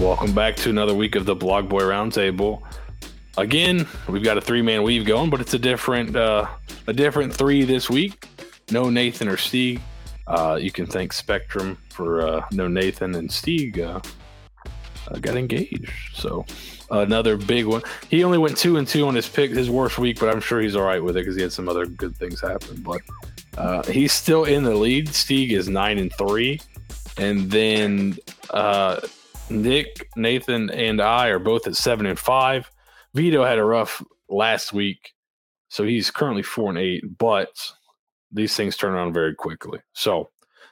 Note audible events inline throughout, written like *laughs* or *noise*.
Welcome back to another week of the Blog Boy Roundtable. Again, we've got a three-man weave going, but it's a different uh, a different three this week. No Nathan or Stieg. Uh, you can thank Spectrum for uh, no Nathan and Stieg uh, uh, got engaged. So another big one. He only went two and two on his pick, his worst week, but I'm sure he's all right with it because he had some other good things happen. But uh, he's still in the lead. Stieg is nine and three, and then uh, Nick, Nathan, and I are both at seven and five. Vito had a rough last week, so he's currently four and eight. But these things turn around very quickly. So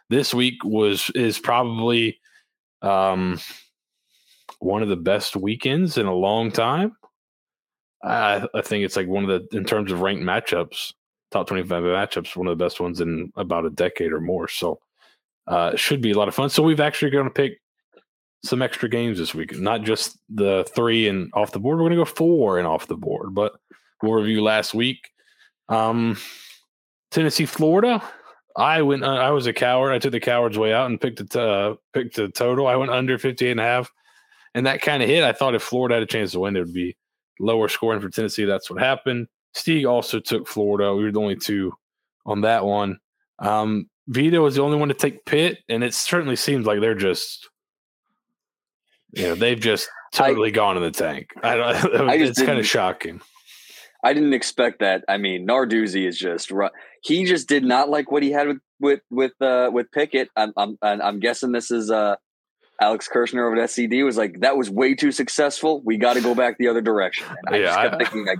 this week was is probably um, one of the best weekends in a long time. I, I think it's like one of the in terms of ranked matchups, top twenty five matchups, one of the best ones in about a decade or more. So uh, should be a lot of fun. So we've actually going to pick some extra games this week, not just the three and off the board. We're going to go four and off the board, but we'll review last week. Um, Tennessee, Florida. I went. Uh, I was a coward. I took the coward's way out and picked the uh, picked the total. I went under 58 and a half, and that kind of hit. I thought if Florida had a chance to win, it would be lower scoring for Tennessee. That's what happened. Stieg also took Florida. We were the only two on that one. Um, Vito was the only one to take Pitt, and it certainly seems like they're just, you know, they've just totally I, gone in the tank. I, *laughs* I it's kind of shocking. I didn't expect that. I mean, Narduzzi is just he just did not like what he had with with with uh, with Pickett. I'm I'm I'm guessing this is uh, Alex Kirshner over at SCD was like that was way too successful. We got to go back the other direction. And I yeah, just kept I, thinking like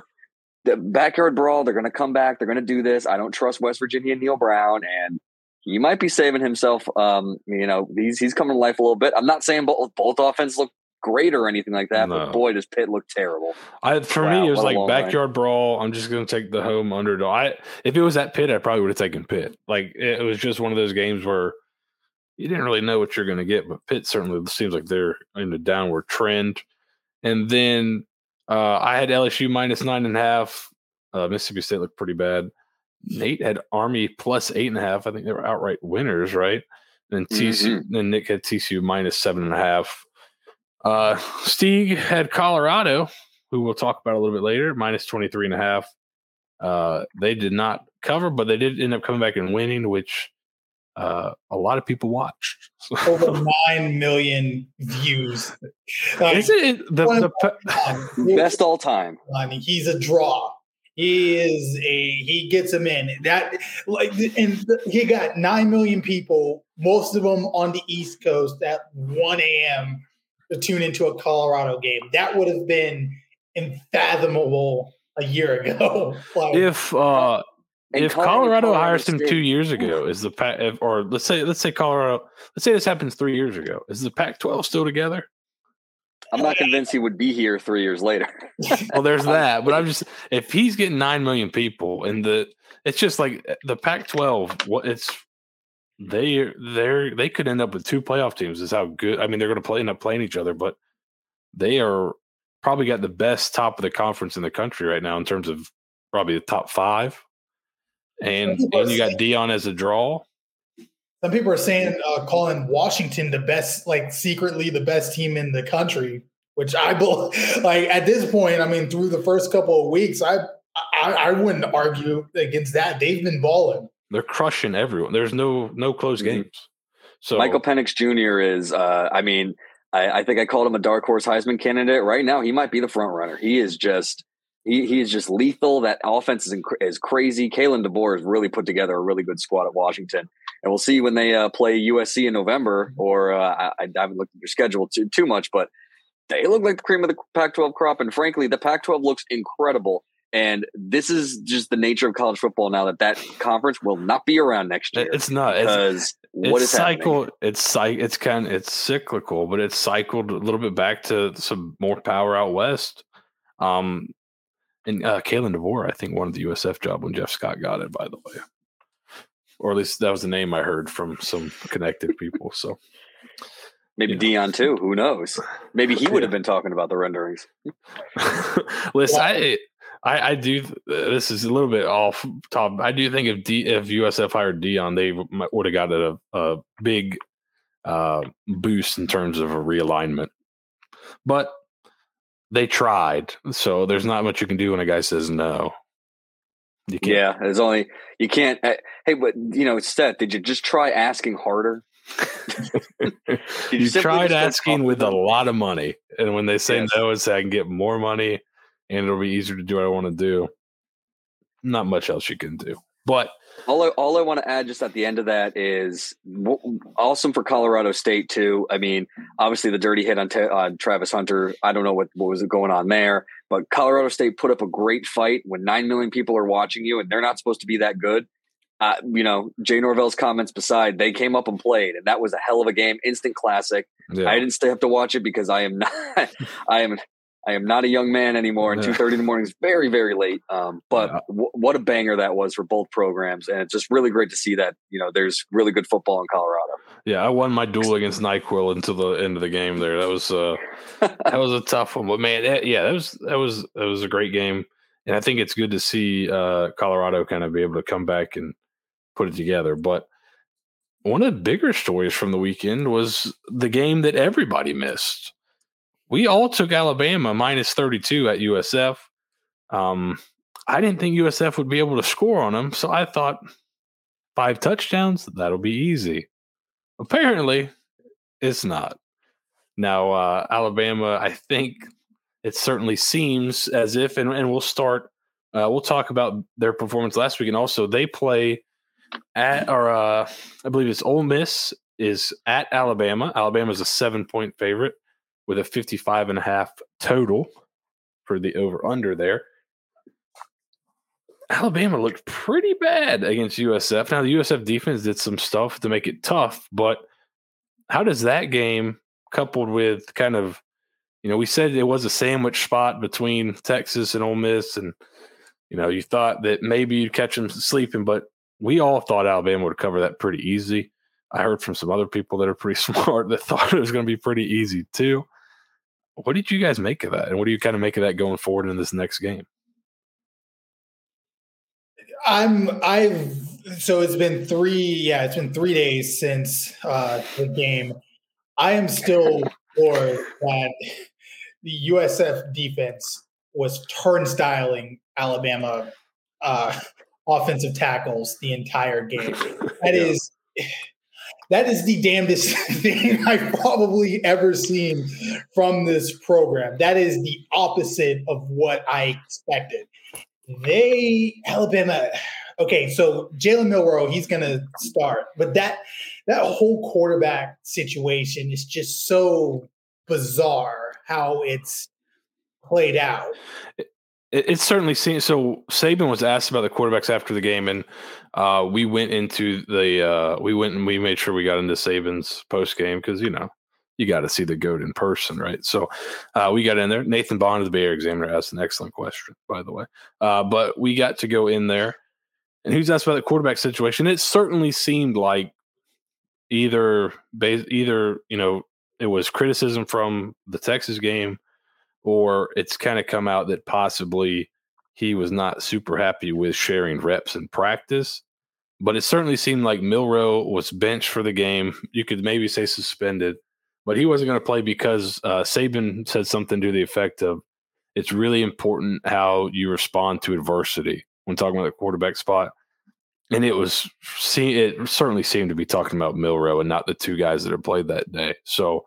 the backyard brawl. They're going to come back. They're going to do this. I don't trust West Virginia and Neal Brown, and he might be saving himself. Um, you know, he's he's coming to life a little bit. I'm not saying both both offense look great or anything like that, no. but boy, does Pitt look terrible. I for wow, me, it was like backyard brawl. I'm just going to take the home underdog. I if it was at Pitt, I probably would have taken Pitt. Like it was just one of those games where you didn't really know what you're going to get, but Pitt certainly seems like they're in a downward trend. And then uh, I had LSU minus nine and a half. Uh, Mississippi State looked pretty bad. Nate had Army plus eight and a half. I think they were outright winners, right? And TCU, mm-hmm. then Nick had TCU minus seven and a half. Uh, Stieg had Colorado, who we'll talk about a little bit later, minus 23 and a half. Uh, they did not cover, but they did end up coming back and winning, which uh, a lot of people watched. Over *laughs* 9 million views. Like, Is it the, the *laughs* best all time? I mean, he's a draw. He is a he gets him in that like and he got nine million people, most of them on the East Coast at one a.m. to tune into a Colorado game. That would have been unfathomable a year ago. *laughs* like, if uh if Colorado, Colorado hires him two years ago, is the Pac or let's say let's say Colorado let's say this happens three years ago, is the Pac-12 still together? I'm not convinced he would be here three years later. *laughs* well, there's that, but I'm just if he's getting nine million people and the it's just like uh, the Pac-12. What it's they they're they could end up with two playoff teams. Is how good. I mean, they're going to play end up playing each other, but they are probably got the best top of the conference in the country right now in terms of probably the top five. And and you got Deion as a draw. Some people are saying uh, calling Washington the best, like secretly the best team in the country, which I believe. *laughs* Like at this point, I mean, through the first couple of weeks, I I, I wouldn't argue against that. They've been balling. They're crushing everyone. There's no no close mm-hmm. games. So Michael Penix Jr. is, uh, I mean, I, I think I called him a dark horse Heisman candidate. Right now, he might be the front runner. He is just he, he is just lethal. That offense is, inc- is crazy. Kalen DeBoer has really put together a really good squad at Washington. And we'll see when they uh, play USC in November, or uh, I, I, haven't looked at their schedule too, too much, but they look like the cream of the Pac 12 crop. And frankly, the Pac 12 looks incredible. And this is just the nature of college football now that that conference will not be around next year. It's not because it's, what it's is cycle. Happening? It's it's kind of it's cyclical, but it's cycled a little bit back to some more power out west. Um, and uh, Kalen DeBoer, I think, won the USF job when Jeff Scott got it. By the way, or at least that was the name I heard from some connected people. So maybe Deion too. Who knows? Maybe he would have been talking about the renderings. *laughs* Listen, I, I, I do. This is a little bit off top. I do think if D, if USF hired Deion, they would have got a, a big uh, boost in terms of a realignment. but they tried. So there's not much you can do when a guy says no. You can't. Yeah, there's only you can't. Uh, hey, but you know, Steph, did you just try asking harder? *laughs* you, you tried asking with a lot of money, and when they say yes. no, it's I can get more money, and it'll be easier to do what I want to do. Not much else you can do, but all I, all I want to add just at the end of that is w- awesome for Colorado State too. I mean, obviously the dirty hit on, t- on Travis Hunter. I don't know what, what was going on there, but Colorado State put up a great fight when nine million people are watching you, and they're not supposed to be that good. Uh, you know, Jay Norvell's comments beside, they came up and played, and that was a hell of a game, instant classic. Yeah. I didn't stay up to watch it because I am not, *laughs* I am I am not a young man anymore, and two thirty in the morning is very, very late. Um, but yeah. w- what a banger that was for both programs, and it's just really great to see that you know there's really good football in Colorado. Yeah, I won my duel against Nyquil until the end of the game. There, that was uh, *laughs* that was a tough one, but man, that, yeah, that was that was that was a great game, and I think it's good to see uh, Colorado kind of be able to come back and put it together. But one of the bigger stories from the weekend was the game that everybody missed we all took Alabama minus 32 at USF. Um, I didn't think USF would be able to score on them, so I thought five touchdowns, that'll be easy. Apparently, it's not. Now, uh, Alabama, I think it certainly seems as if, and, and we'll start, uh, we'll talk about their performance last week, and also they play at, or uh, I believe it's Ole Miss is at Alabama. Alabama is a seven point favorite with a 55 and a half total for the over under there. Alabama looked pretty bad against USF. Now the USF defense did some stuff to make it tough, but how does that game coupled with kind of you know, we said it was a sandwich spot between Texas and Ole Miss, and you know, you thought that maybe you'd catch them sleeping, but we all thought Alabama would cover that pretty easy. I heard from some other people that are pretty *laughs* smart that thought it was going to be pretty easy too. What did you guys make of that? And what do you kind of make of that going forward in this next game? I'm I've so it's been three yeah it's been three days since uh, the game. I am still bored that the USF defense was turnstiling Alabama uh, offensive tackles the entire game. That yeah. is that is the damnedest *laughs* thing I've probably ever seen from this program. That is the opposite of what I expected. They Alabama. Okay, so Jalen Milroe, he's gonna start, but that that whole quarterback situation is just so bizarre how it's played out. It, it, certainly seems so. Saban was asked about the quarterbacks after the game, and uh, we went into the uh, we went and we made sure we got into Saban's post game because you know you got to see the goat in person, right? So uh, we got in there. Nathan Bond of the Bay Area Examiner asked an excellent question, by the way. Uh, but we got to go in there, and was asked about the quarterback situation. It certainly seemed like either either you know it was criticism from the Texas game or it's kind of come out that possibly he was not super happy with sharing reps in practice. But it certainly seemed like Milroe was benched for the game. You could maybe say suspended, but he wasn't going to play because uh, Saban said something to the effect of it's really important how you respond to adversity when talking about the quarterback spot. And it was, it certainly seemed to be talking about Milroe and not the two guys that had played that day. So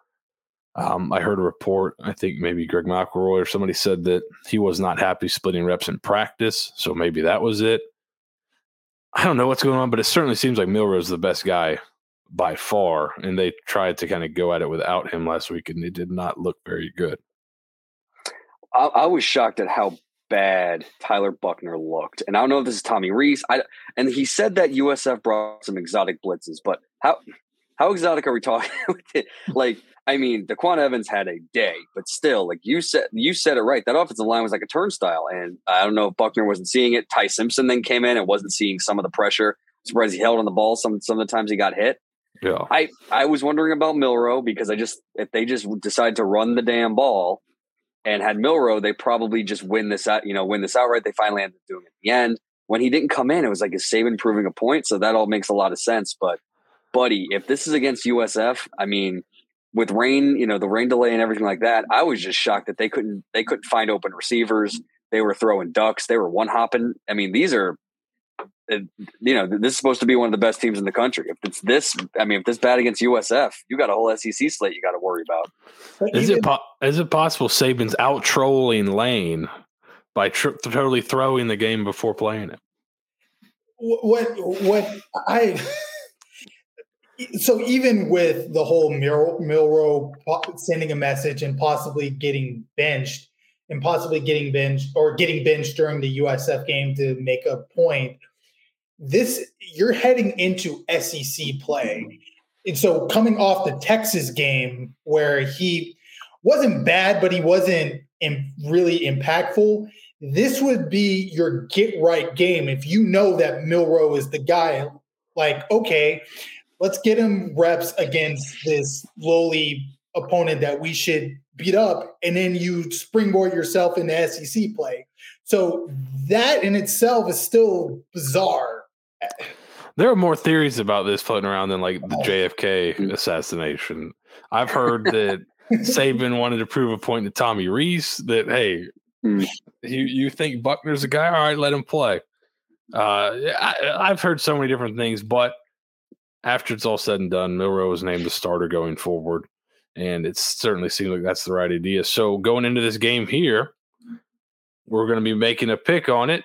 um, I heard a report. I think maybe Greg McElroy or somebody said that he was not happy splitting reps in practice. So maybe that was it. I don't know what's going on, but it certainly seems like Milroe's the best guy by far. And they tried to kind of go at it without him last week, and it did not look very good. I, I was shocked at how bad Tyler Buchner looked. And I don't know if this is Tommy Rees. I, and he said that USF brought some exotic blitzes, but how how exotic are we talking? *laughs* like I mean, Daquan Evans had a day, but still, like you said, you said it right. That offensive line was like a turnstile, and I don't know if Buchner wasn't seeing it. Ty Simpson then came in and wasn't seeing some of the pressure. Surprised he held on the ball some some of the times he got hit. Yeah, I I was wondering about Milroe because I just if they just decide to run the damn ball and had Milroe, they probably just win this out. You know, win this outright. They finally ended up doing it at the end. When he didn't come in, it was like a Saban proving a point. So that all makes a lot of sense. But buddy, if this is against USF, I mean with rain, you know, the rain delay and everything like that, I was just shocked that they couldn't they couldn't find open receivers. They were throwing ducks. They were one hopping. I mean, these are, you know, this is supposed to be one of the best teams in the country. If it's this, I mean, if this bad against USF, you got a whole SEC slate you got to worry about. Is it po- is it possible Saban's out trolling Lane by tr- totally throwing the game before playing it? What what I so even with the whole Mil- Milroe sending a message and possibly getting benched and possibly getting benched or getting benched during the USF game to make a point, this you're heading into SEC play. And so coming off the Texas game where he wasn't bad, but he wasn't in, really impactful. This would be your get right game if you know that Milroe is the guy. Like, okay, let's get him reps against this lowly opponent that we should beat up, and then you springboard yourself into SEC play. So that in itself is still bizarre. There are more theories about this floating around than like the JFK assassination. I've heard *laughs* that Saban wanted to prove a point to Tommy Rees that hey, mm. you you think Buchner's a guy? All right, let him play. Uh, I, I've heard so many different things, but after it's all said and done, Milroe was named the starter going forward, and it certainly seems like that's the right idea. So going into this game here, we're going to be making a pick on it.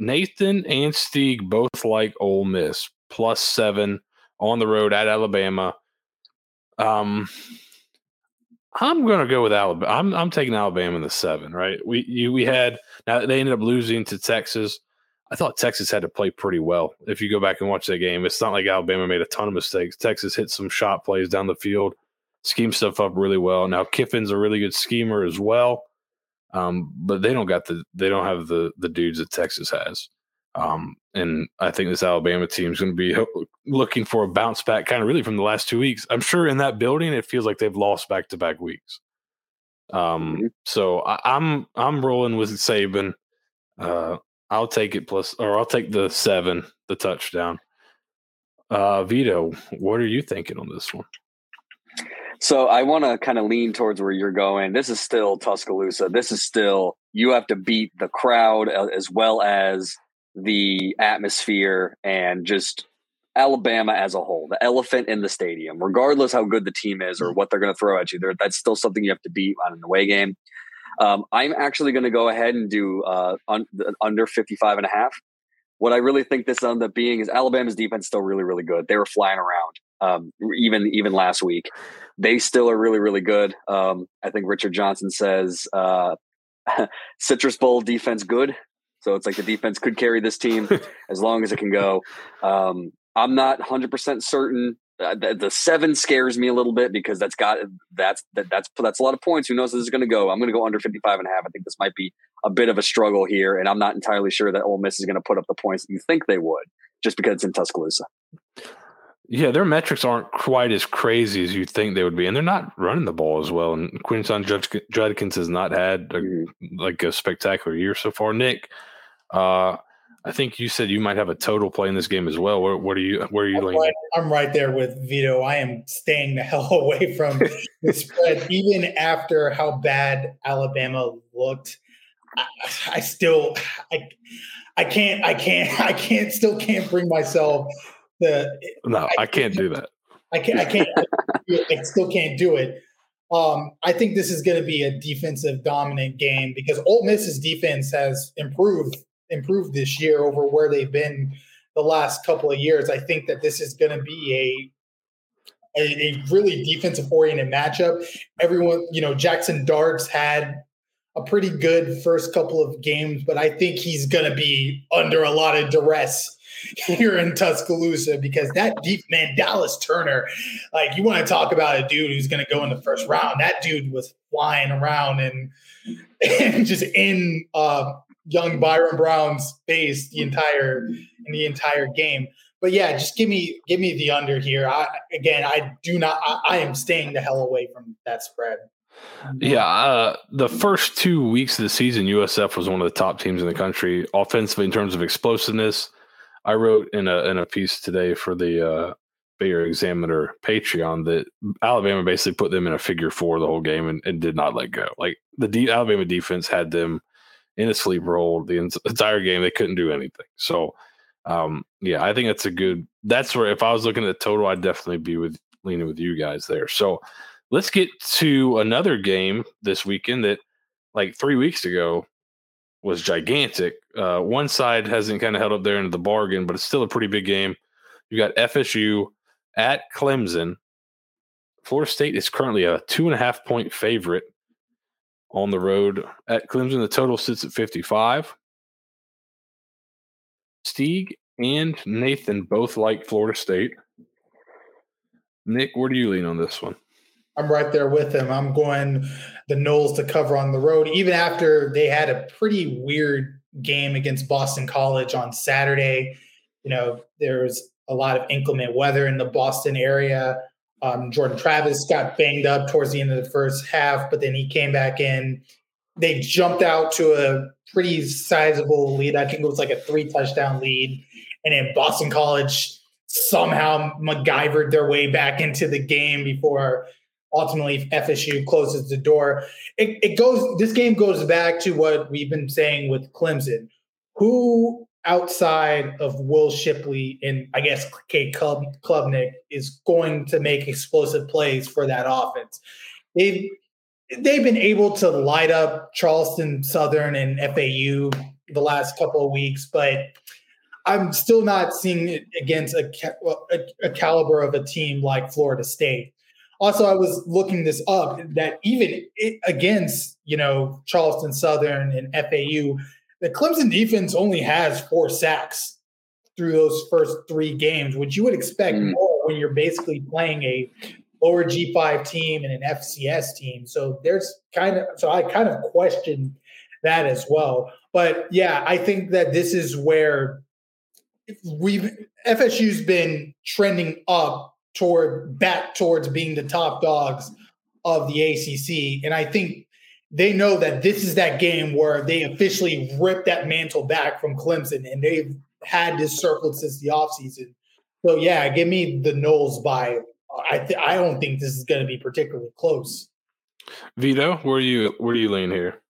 Nathan and Stieg both like Ole Miss plus seven on the road at Alabama. Um, I'm to go with Alabama. I'm I'm taking Alabama in the seven. Right? We you, we had now they ended up losing to Texas. I thought Texas had to play pretty well. If you go back and watch that game, it's not like Alabama made a ton of mistakes. Texas hit some shot plays down the field, schemed stuff up really well. Now Kiffin's a really good schemer as well, um, but they don't got the they don't have the the dudes that Texas has. Um, and I think this Alabama team is going to be looking for a bounce back, kind of really from the last two weeks. I'm sure in that building, it feels like they've lost back to back weeks. Um, mm-hmm. so I, I'm I'm rolling with Saban. Uh, I'll take it plus, or I'll take the seven, the touchdown. Uh, Vito, what are you thinking on this one? So I want to kind of lean towards where you're going. This is still Tuscaloosa. This is still you have to beat the crowd uh, as well as the atmosphere and just Alabama as a whole, the elephant in the stadium, regardless how good the team is or mm. what they're going to throw at you. That's still something you have to beat on an away game. Um, I'm actually going to go ahead and do uh, un- under 55 and a half. What I really think this ends up being is Alabama's defense still really, really good. They were flying around um, even even last week. They still are really, really good. Um, I think Richard Johnson says uh, *laughs* Citrus Bowl defense good. So it's like the defense could carry this team *laughs* as long as it can go. Um, I'm not 100% certain uh, the, the, seven scares me a little bit because that's got that's that, that's that's a lot of points. Who knows this is going to go? I'm going to go under 55 and a half. I think this might be a bit of a struggle here, and I'm not entirely sure that Ole Miss is going to put up the points that you think they would, just because it's in Tuscaloosa. Yeah, their metrics aren't quite as crazy as you think they would be, and they're not running the ball as well. And Quinshon Judkins has not had a, mm-hmm. like a spectacular year so far. Nick, uh, I think you said you might have a total play in this game as well. Where, what are you? Where are you I'm leaning? Right, I'm right there with Vito. I am staying the *laughs* hell away from the spread, *laughs* even after how bad Alabama looked. I, I, still, I, I can't, I can't, *laughs* I can't, still can't bring myself the. No, I, I can't do that. I can't. I can't. I still can't do it. Um, I think this is going to be a defensive dominant game because Ole Miss's defense has improved improved this year over where they've been the last couple of years. I think that this is going to be a, a, a really defensive oriented matchup. Everyone, you know, Jackson Darts had a pretty good first couple of games, but I think he's going to be under a lot of duress *laughs* here in Tuscaloosa because that deep man, Dallas Turner, like you want to talk about a dude who's going to go in the first round. That dude was flying around and *laughs* and just in uh, young Byrum Brown's face the entire in the entire game. But yeah, just give me give me the under here. I, again, I do not. I, I, am staying the hell away from that spread. Yeah, uh, the first two weeks of the season, USF was one of the top teams in the country offensively in terms of explosiveness. I wrote in a in a piece today for the uh, Bay Area Examiner Patreon that Alabama basically put them in a figure four the whole game and, and did not let go. Like the D- Alabama defense had them in a sleep roll the entire game. They couldn't do anything. So, um, yeah, I think that's a good. That's where if I was looking at the total, I'd definitely be with leaning with you guys there. So, let's get to another game this weekend that, like three weeks ago, was gigantic. Uh, one side hasn't kind of held up there into the bargain, but it's still a pretty big game. You got FSU at Clemson. Florida State is currently a two and a half point favorite on the road at Clemson. The total sits at 55. Stieg and Nathan both like Florida State. Nick, where do you lean on this one? I'm right there with him. I'm going the Noles to cover on the road, even after they had a pretty weird game against Boston College on Saturday. You know, there's a lot of inclement weather in the Boston area. Um, Jordan Travis got banged up towards the end of the first half, but then he came back in. They jumped out to a pretty sizable lead. I think it was like a three touchdown lead. And then Boston College somehow MacGyvered their way back into the game before ultimately if FSU closes the door. It, it goes. This game goes back to what we've been saying with Clemson. Who outside of Will Shipley and I guess Klub, Klubnik is going to make explosive plays for that offense? They've they've been able to light up Charleston Southern and FAU the last couple of weeks, but I'm still not seeing it against a, a, a caliber of a team like Florida State. Also, I was looking this up that even it, against you know Charleston Southern and FAU, the Clemson defense only has four sacks through those first three games, which you would expect mm. more when you're basically playing a lower G5 team and an FCS team. So there's kind of so I kind of question that as well. But yeah, I think that this is where we've FSU's been trending up toward back towards being the top dogs of the ACC. And I think they know that this is that game where they officially ripped that mantle back from Clemson and they've had this circled since the offseason. So yeah, give me the Noles by I th- I don't think this is going to be particularly close. Vito, where are you where do you lean here?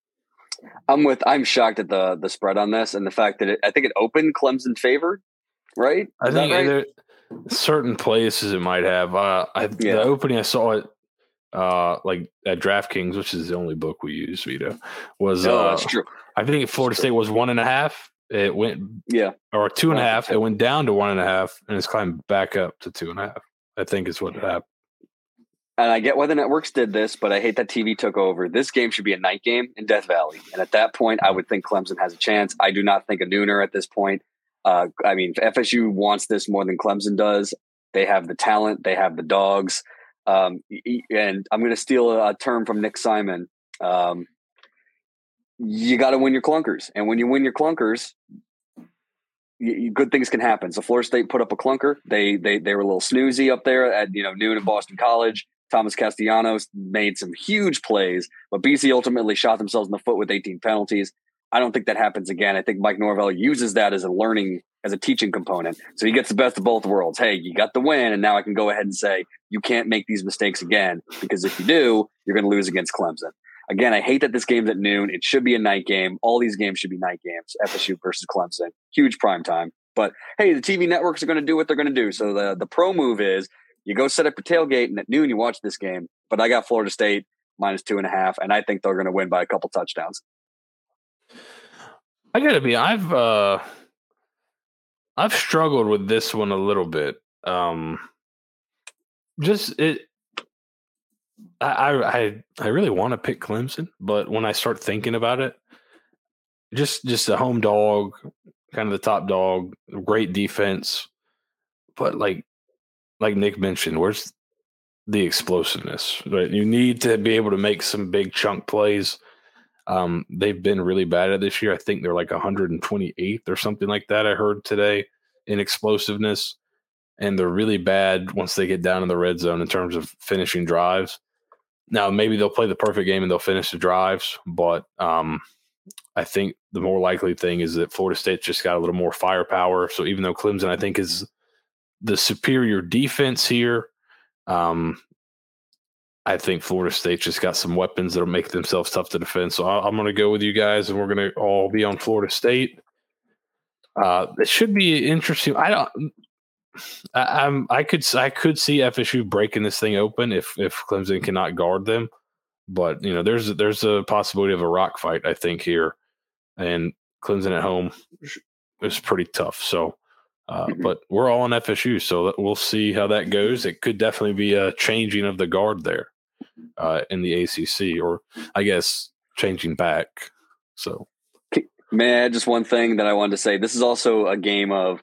I'm with. I'm shocked at the the spread on this and the fact that it, I think it opened Clemson favored, right? Is I think right? Certain places it might have. Uh, I, yeah. The opening I saw it uh, like at DraftKings, which is the only book we use, Vito, was oh, uh, that's true. I think Florida State was one and a half. It went yeah, or two and a half. It went down to one and a half, and it's climbed back up to two and a half. I think is what happened. And I get why the networks did this, but I hate that TV took over. This game should be a night game in Death Valley, and at that point, I would think Clemson has a chance. I do not think a nooner at this point. Uh, I mean, FSU wants this more than Clemson does. They have the talent, they have the dogs. Um, and I'm going to steal a term from Nick Simon. Um, you got to win your clunkers, and when you win your clunkers, good things can happen. So Florida State put up a clunker. They they they were a little snoozy up there at you know noon in Boston College. Thomas Castellanos made some huge plays, but BC ultimately shot themselves in the foot with 18 penalties. I don't think that happens again. I think Mike Norvell uses that as a learning, as a teaching component. So he gets the best of both worlds. Hey, you got the win, and now I can go ahead and say you can't make these mistakes again because if you do, you're going to lose against Clemson. Again, I hate that this game's at noon. It should be a night game. All these games should be night games. FSU versus Clemson, huge prime time. But hey, the TV networks are going to do what they're going to do. So the the pro move is you go set up your tailgate, and at noon you watch this game. But I got Florida State minus two and a half, and I think they're going to win by a couple touchdowns. I gotta be. I've uh, I've struggled with this one a little bit. Um, just it. I I I really want to pick Clemson, but when I start thinking about it, just just a home dog, kind of the top dog, great defense, but like like Nick mentioned, where's the explosiveness? Right, you need to be able to make some big chunk plays. Um, they've been really bad at this year. I think they're like 128th or something like that. I heard today in explosiveness, and they're really bad once they get down in the red zone in terms of finishing drives. Now, maybe they'll play the perfect game and they'll finish the drives, but um, I think the more likely thing is that Florida State just got a little more firepower. So even though Clemson, I think, is the superior defense here. Um, I think Florida State just got some weapons that'll make themselves tough to defend. So I, am going to go with you guys, and we're going to all be on Florida State. Uh, it should be interesting. I don't. I, am I could I could see FSU breaking this thing open if if Clemson cannot guard them, but you know there's there's a possibility of a rock fight I think here, and Clemson at home is pretty tough. So, uh, mm-hmm. but we're all on FSU, so we'll see how that goes. It could definitely be a changing of the guard there uh, in the ACC, or I guess changing back. So, may man, just one thing that I wanted to say. This is also a game of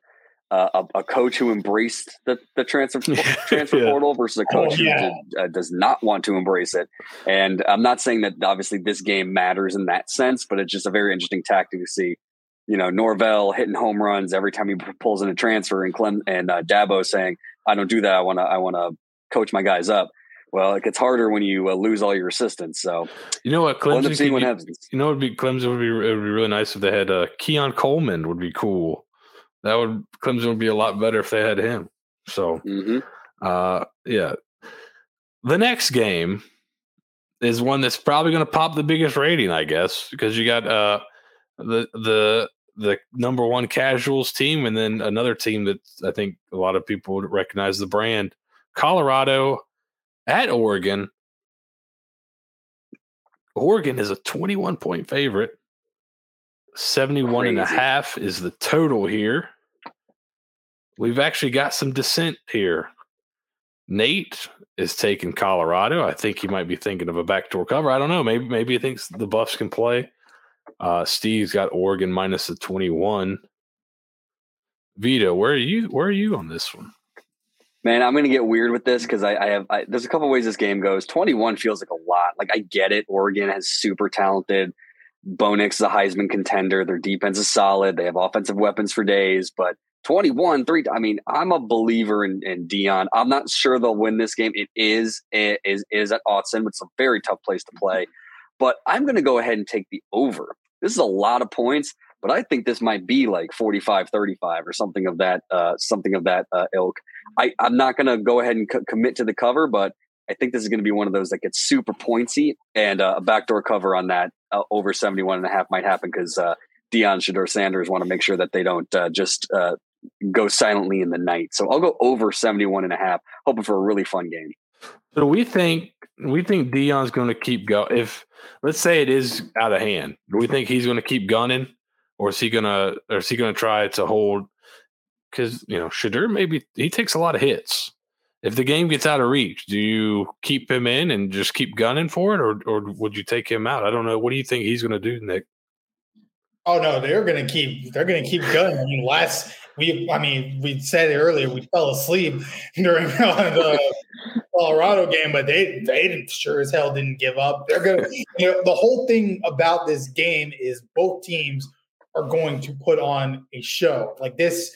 uh, a, a, coach who embraced the, the transfer *laughs* transfer yeah. portal versus a oh, coach oh, yeah. who did, uh, does not want to embrace it. And I'm not saying that obviously this game matters in that sense, but it's just a very interesting tactic to see. You know, Norvell hitting home runs every time he pulls in a transfer, and Clem and uh, Dabo saying, "I don't do that. I want to. I want to coach my guys up." Well, it gets harder when you uh, lose all your assistants. So you know what, Clemson. We'll what you know, would be Clemson would be it would be really nice if they had uh, Keon Coleman. Would be cool that would Clemson would be a lot better if they had him. So, mm-hmm. uh, yeah. The next game is one that's probably going to pop the biggest rating, I guess, because you got uh, the the the number one casuals team, and then another team that I think a lot of people would recognize the brand, Colorado at Oregon. Oregon is a 21 point favorite. 71 Crazy. and a half is the total here. We've actually got some dissent here. Nate is taking Colorado. I think he might be thinking of a backdoor cover. I don't know. Maybe maybe he thinks the Buffs can play. Uh, Steve's got Oregon minus the 21. Vito, where are you? Where are you on this one? Man, I'm going to get weird with this because I, I, have. I, there's a couple ways this game goes. 21 feels like a lot. Like I get it. Oregon has super talented Bo Nix is a Heisman contender. Their defense is solid. They have offensive weapons for days, but 21, three. I mean, I'm a believer in, in Deion. I'm not sure they'll win this game. It is is is at Autzen, it's a very tough place to play. But I'm going to go ahead and take the over. This is a lot of points, but I think this might be like 45 35 or something of that uh, something of that uh, ilk. I, I'm not going to go ahead and co- commit to the cover, but I think this is going to be one of those that gets super pointsy and uh, a backdoor cover on that uh, over 71 and a half might happen because uh, Deion Shedeur Sanders want to make sure that they don't uh, just uh, go silently in the night. So I'll go over 71 and a half, hoping for a really fun game. So we think we think Deion's going to keep go. If let's say it is out of hand, do we think he's going to keep gunning, or is he gonna or is he going to try to hold? Because you know Shedeur maybe he takes a lot of hits if the game gets out of reach, do you keep him in and just keep gunning for it, or or would you take him out? I don't know. What do you think he's going to do, Nick? Oh no, they're going to keep. They're going to keep gunning. I mean, last we, I mean, we said earlier we fell asleep *laughs* during the Colorado game, but they they sure as hell didn't give up. They're going to. You know, the whole thing about this game is both teams are going to put on a show like this.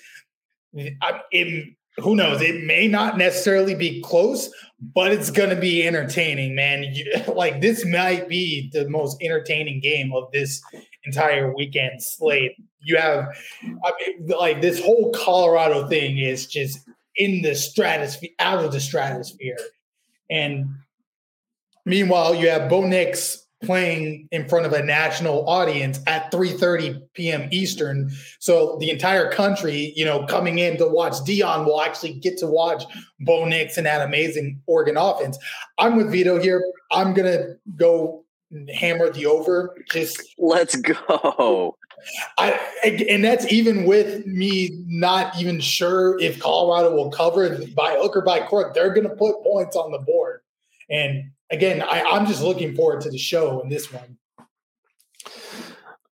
I, it, who knows? It may not necessarily be close, but it's going to be entertaining, man. *laughs* You, like this might be the most entertaining game of this entire weekend slate. You have, I mean, like this whole Colorado thing is just in the stratosphere, out of the stratosphere, and meanwhile you have Bo Nix playing in front of a national audience at 3:30 p.m. Eastern. So the entire country, you know, coming in to watch Deion will actually get to watch Bo Nix and that amazing Oregon offense. I'm with Vito here. I'm gonna go hammer the over. Just let's go. I and that's even with me not even sure if Colorado will cover by hook or by crook. They're going to put points on the board, and again, I, I'm just looking forward to the show in this one.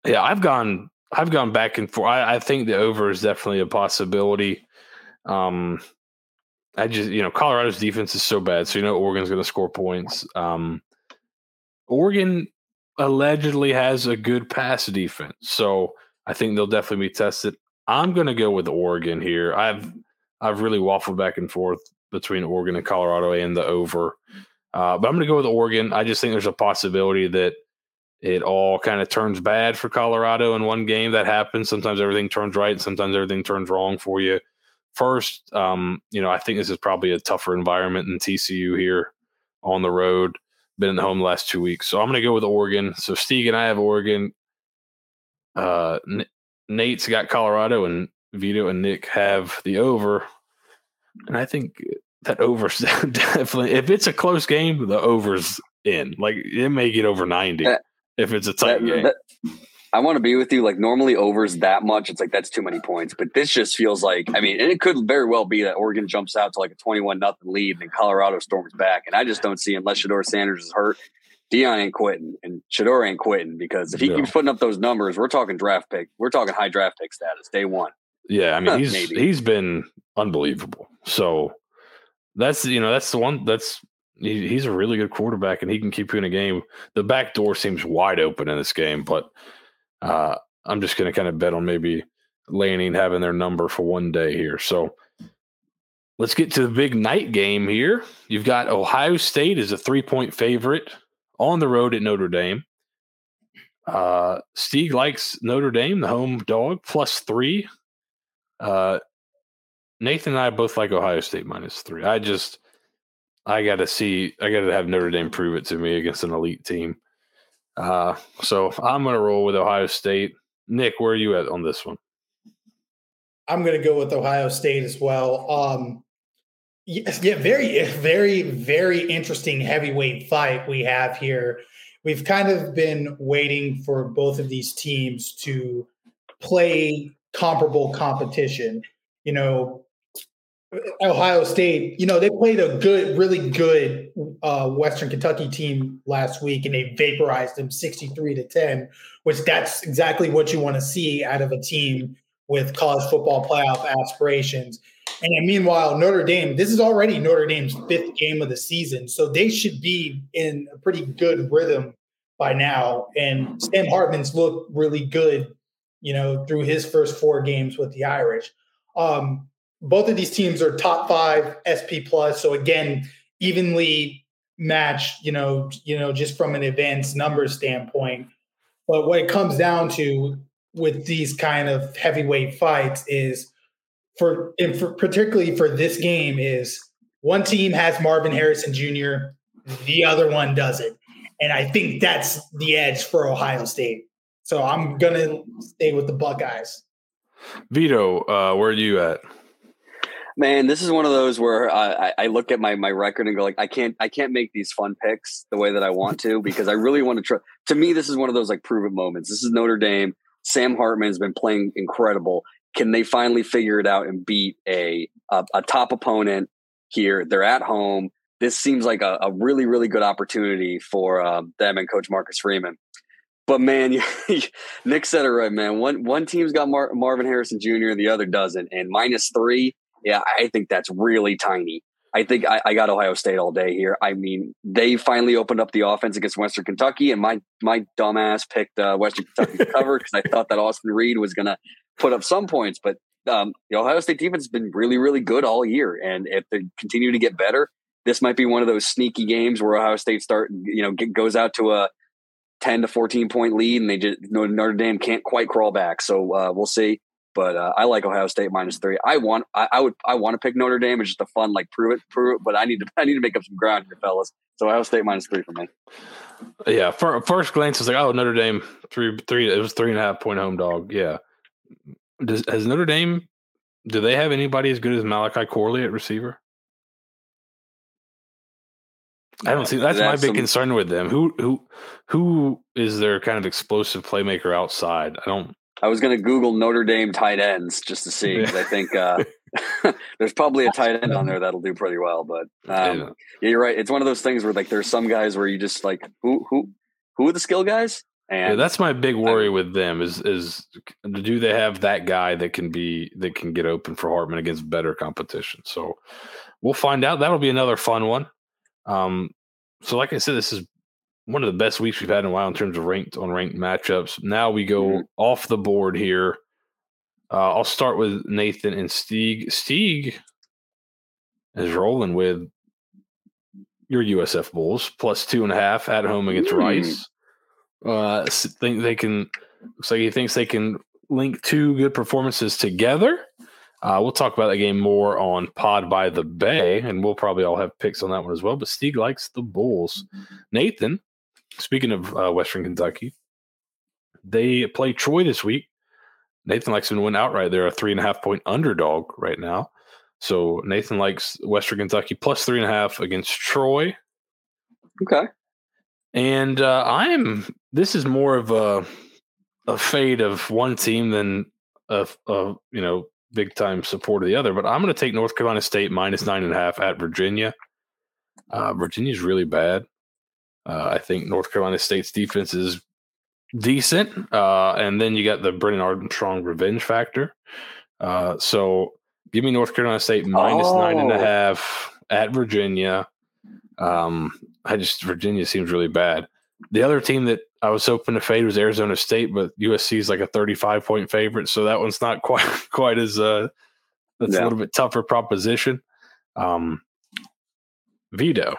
Yeah, I've gone I've gone back and forth. I, I think the over is definitely a possibility. Um, I just you know Colorado's defense is so bad, so you know Oregon's going to score points. Um, Oregon allegedly has a good pass defense, so I think they'll definitely be tested. I'm going to go with Oregon here. I've I've really waffled back and forth between Oregon and Colorado and the over. Uh, but I'm going to go with Oregon. I just think there's a possibility that it all kind of turns bad for Colorado in one game. That happens. Sometimes everything turns right, sometimes everything turns wrong for you. first. Um, you know, I think this is probably a tougher environment than TCU here on the road. Been in the home the last two weeks, so I'm going to go with Oregon. So Steve and I have Oregon. Uh, N- Nate's got Colorado, and Vito and Nick have the over. And I think that over's *laughs* definitely if it's a close game, the over's in. Like it may get over ninety That- if it's a tight That- game. that- I want to be with you. Like normally overs that much, it's like that's too many points. But this just feels like I mean, and it could very well be that Oregon jumps out to like a twenty-one nothing lead, and Colorado storms back. And I just don't see unless Shedeur Sanders is hurt, Deion ain't quitting, and Shedeur ain't quitting because if he No. keeps putting up those numbers, we're talking draft pick, we're talking high draft pick status day one. yeah, I mean he's he's been unbelievable. So that's you know that's the one that's he, he's a really good quarterback and he can keep you in a game. The back door seems wide open in this game, but uh, I'm just going to kind of bet on maybe Lanning having their number for one day here. So let's get to the big night game here. You've got Ohio State as a three point favorite on the road at Notre Dame. Uh, Steve likes Notre Dame, the home dog, plus three. Uh, Nathan and I both like Ohio State minus three. I just, I got to see, I got to have Notre Dame prove it to me against an elite team. Uh, so I'm to roll with Ohio State. Nick, where are you at on this one? I'm to go with Ohio State as well. Um, yes, yeah, very, very, very interesting heavyweight fight we have here. We've kind of been waiting for both of these teams to play comparable competition. You know, Ohio State, you know, they played a good, really good uh, Western Kentucky team last week and they vaporized them 63 to 10, which that's exactly what you want to see out of a team with college football playoff aspirations. And meanwhile, Notre Dame, this is already Notre Dame's fifth game of the season. So they should be in a pretty good rhythm by now. And Sam Hartman's looked really good, you know, through his first four games with the Irish. Um, both of these teams are top five SP plus. So again, evenly matched, you know, you know, just from an advanced numbers standpoint. But what it comes down to with these kind of heavyweight fights is for, for particularly for this game is one team has Marvin Harrison Jr., the other one doesn't. And I think that's the edge for Ohio State. So I'm gonna stay with the Buckeyes. Vito, uh, where are you at? Man, this is one of those where I, I- look at my my record and go like, I can't I can't make these fun picks the way that I want to *laughs* because I really want to try. To me, this is one of those like prove it moments. This is Notre Dame. Sam Hartman's been playing incredible. Can they finally figure it out and beat a a, a top opponent here? They're at home. This seems like a, a really really good opportunity for um, them and Coach Marcus Freeman. But man, *laughs* you, Nick said it right, man. One one team's got Mar- Marvin Harrison Jr. and the other doesn't, and minus three. Yeah, I think that's really tiny. I think I, I got Ohio State all day here. I mean, they finally opened up the offense against Western Kentucky, and my my dumbass picked uh, Western Kentucky to cover because I thought that Austin Reed was going to put up some points. But um, the Ohio State defense has been really, really good all year, and if they continue to get better, this might be one of those sneaky games where Ohio State start, you know, get, goes out to a ten to fourteen point lead, and they just Notre Dame can't quite crawl back. So uh, we'll see. But uh, I like Ohio State minus three. I want, I, I would, I want to pick Notre Dame. It's just a fun, like prove it, prove it. But I need to, *laughs* I need to make up some ground here, fellas. So Ohio State minus three for me. Yeah, for first glance, it's like, oh, Notre Dame three three. It was three and a half point home dog. Yeah, Does, has Notre Dame? Do they have anybody as good as Malachi Corley at receiver? I don't see. That's my big some- concern with them. Who who who is their kind of explosive playmaker outside? I don't. I was going to Google Notre Dame tight ends just to see because I think uh, *laughs* *laughs* there's probably a tight end on there that'll do pretty well. But um, Yeah. yeah, you're right. It's one of those things where like there's some guys where you just like who who who are the skill guys? Yeah, And that's my big worry with them is is do they have that guy that can be that can get open for Hartman against better competition? So we'll find out. That'll be another fun one. Um, so like I said, this is one of the best weeks we've had in a while in terms of ranked on ranked matchups. Now we go Mhm. off the board here. Uh, I'll start with Nathan and Stieg. Stieg is rolling with your USF Bulls plus two and a half at home against Mm. Rice. Uh, think they can. Looks like he thinks they can link two good performances together. Uh, we'll talk about that game more on Pod by the Bay, and we'll probably all have picks on that one as well. But Steve likes the Bulls. Nathan, speaking of uh, Western Kentucky, they play Troy this week. Nathan likes them to win outright. They're a three and a half point underdog right now. So Nathan likes Western Kentucky plus three and a half against Troy. Okay. And uh, I'm. This is more of a a fade of one team than a, a you know big time support of the other. But I'm going to take North Carolina State minus nine and a half at Virginia. Uh, Virginia's really bad. Uh, I think North Carolina State's defense is decent, uh, and then you got the Brennan Armstrong revenge factor. Uh, so give me North Carolina State minus Oh. nine and a half at Virginia. Um, I just Virginia seems really bad. The other team that I was hoping to fade was Arizona State, but USC is like a 35 point favorite, so that one's not *laughs* quite quite as uh that's a little bit tougher proposition. Um Vito,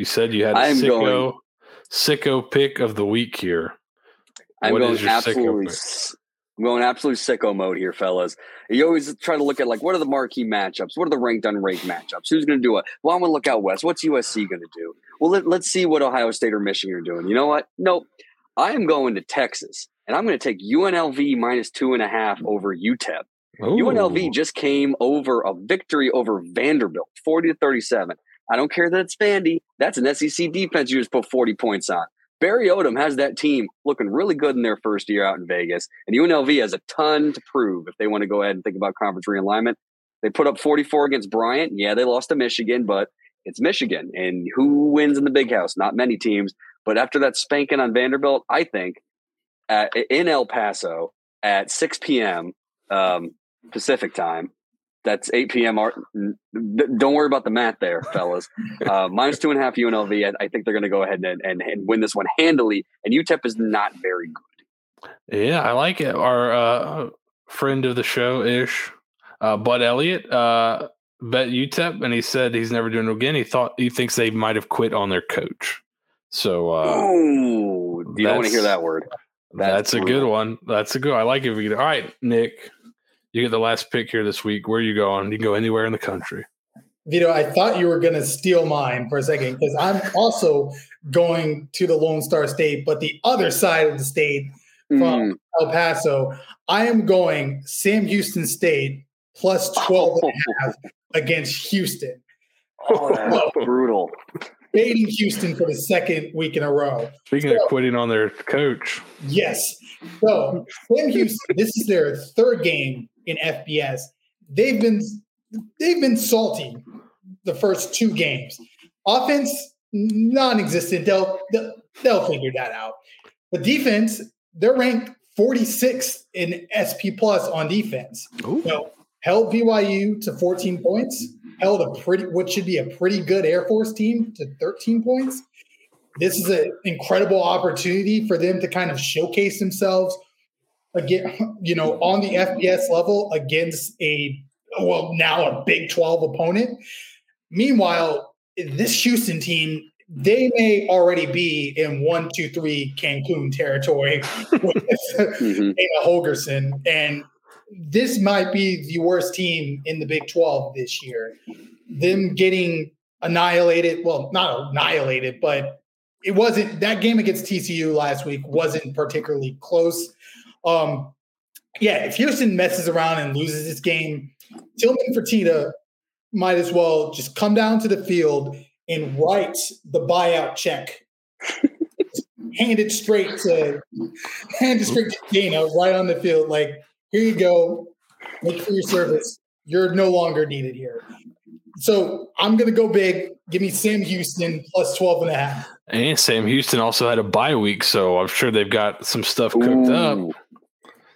you said you had a sicko going- sicko pick of the week here. I'm What going is your sicko absolutely. I'm going absolute sicko mode here, fellas. You always try to look at like what are the marquee matchups? What are the ranked unranked matchups? Who's going to do it? Well, I'm going to look out west. What's USC going to do? Well, let, let's see what Ohio State or Michigan are doing. You know what? Nope. I am going to Texas, and I'm going to take UNLV minus two and a half over UTEP. UNLV just came over a victory over Vanderbilt, 40 to 37. I don't care that it's Vandy. That's an SEC defense you just put 40 points on. Barry Odom has that team looking really good in their first year out in Vegas. And UNLV has a ton to prove if they want to go ahead and think about conference realignment. They put up 44 against Bryant. Yeah, they lost to Michigan, but it's Michigan. And who wins in the big house? Not many teams. But after that spanking on Vanderbilt, I think uh, in El Paso at 6 p.m. Um, Pacific time. That's 8 p.m. Our, don't worry about the math there, fellas. Uh, *laughs* minus two and a half UNLV. I, I think they're going to go ahead and, and, and win this one handily. And UTEP is not very good. Yeah, I like it. Our uh, friend of the show, ish, uh, Bud Elliott, uh, bet UTEP, and he said he's never doing it again. He thought he thinks they might have quit on their coach. So uh, oh, you don't want to hear that word. that's, that's a good one. That's a good. I like it. All right, Nick, you get the last pick here this week. Where are you going? You can go anywhere in the country. Vito, I thought you were going to steal mine for a second because I'm also going to the Lone Star State, but the other side of the state, Mm, From- El Paso. I am going Sam Houston State plus 12 and a *laughs* half against Houston. oh, that's brutal. Baiting Houston for the second week in a row. Speaking of quitting on their coach, Yes. So Sam Houston, this is their third game in FBS. They've been they've been salty the first two games. Offense non-existent. They'll they'll, they'll figure that out. The defense, they're ranked 46th in SP plus on defense. Ooh. So held BYU to 14 points. Held a pretty what should be a pretty good Air Force team to 13 points this is an incredible opportunity for them to kind of showcase themselves again, *laughs* you know, on the FBS level against a well now a Big 12 opponent. Meanwhile, this Houston team, they may already be in one, two, three Cancun territory *laughs* with Mhm. Dana Holgorsen, and this might be the worst team in the Big 12 this year. Them getting annihilated, well, not annihilated, but it wasn't that game against TCU last week wasn't particularly close. Um, yeah, if Houston messes around and loses this game, Tillman Fertitta might as well just come down to the field and write the buyout check. *laughs* hand it straight to hand it straight to Dana right on the field. Like, here you go. Thank you for your service. You're no longer needed here. So I'm gonna go big. Give me Sam Houston plus 12 and a half. and Sam Houston also had a bye week, so I'm sure they've got some stuff cooked up.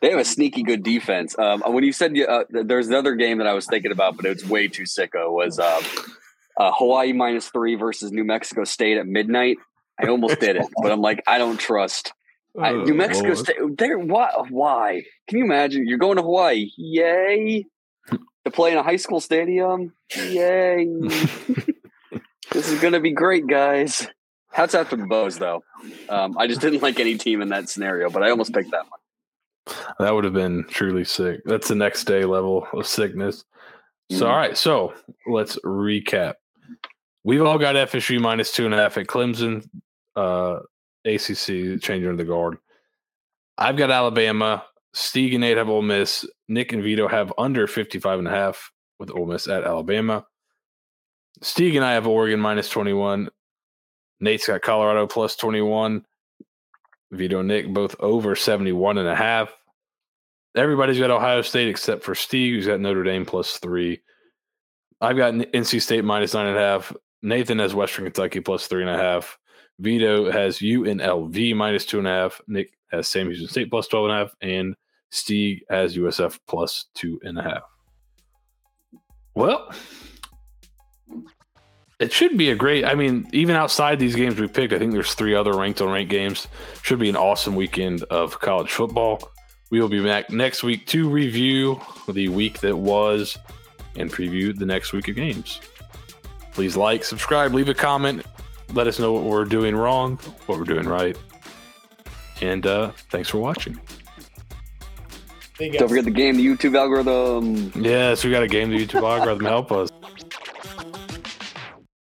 They have a sneaky good defense. Um, when you said uh, there's another game that I was thinking about, but it's way too sicko. Was um, uh, Hawaii minus three versus New Mexico State at midnight. I almost did it, but I'm like, I don't trust I, Oh, New Mexico Lord. State. They're why? Why? Can you imagine? You're going to Hawaii. Yay! to play in a high school stadium. Yay! *laughs* this is going to be great, guys. Hats out to the Bows, though. Um, I just didn't like any team in that scenario, but I almost picked that one. That would have been truly sick. That's the next day level of sickness. So, Mhm. all right. So let's recap. We've all got FSU minus two and a half at Clemson, uh, ACC changing of the guard. I've got Alabama. Stieg and Nate have Ole Miss. Nick and Vito have under 55 and a half with Ole Miss at Alabama. Stieg and I have Oregon minus 21. Nate's got Colorado plus 21. Vito Nick both over 71 and a half. Everybody's got Ohio State except for Steve, who's got Notre Dame plus three. I've got NC State minus nine and a half. Nathan has Western Kentucky plus three and a half. Vito has UNLV minus two and a half. Nick has Sam Houston State plus 12 and a half. And Steve has USF plus two and a half. Well, it should be a great. I mean, even outside these games we picked, I think there's three other ranked on ranked games. Should be an awesome weekend of college football. We will be back next week to review the week that was and preview the next week of games. Please like, subscribe, leave a comment. Let us know what we're doing wrong, what we're doing right. And uh, thanks for watching. There you go. Don't forget the game, the YouTube algorithm. Yes, we got a game the YouTube algorithm. Help us.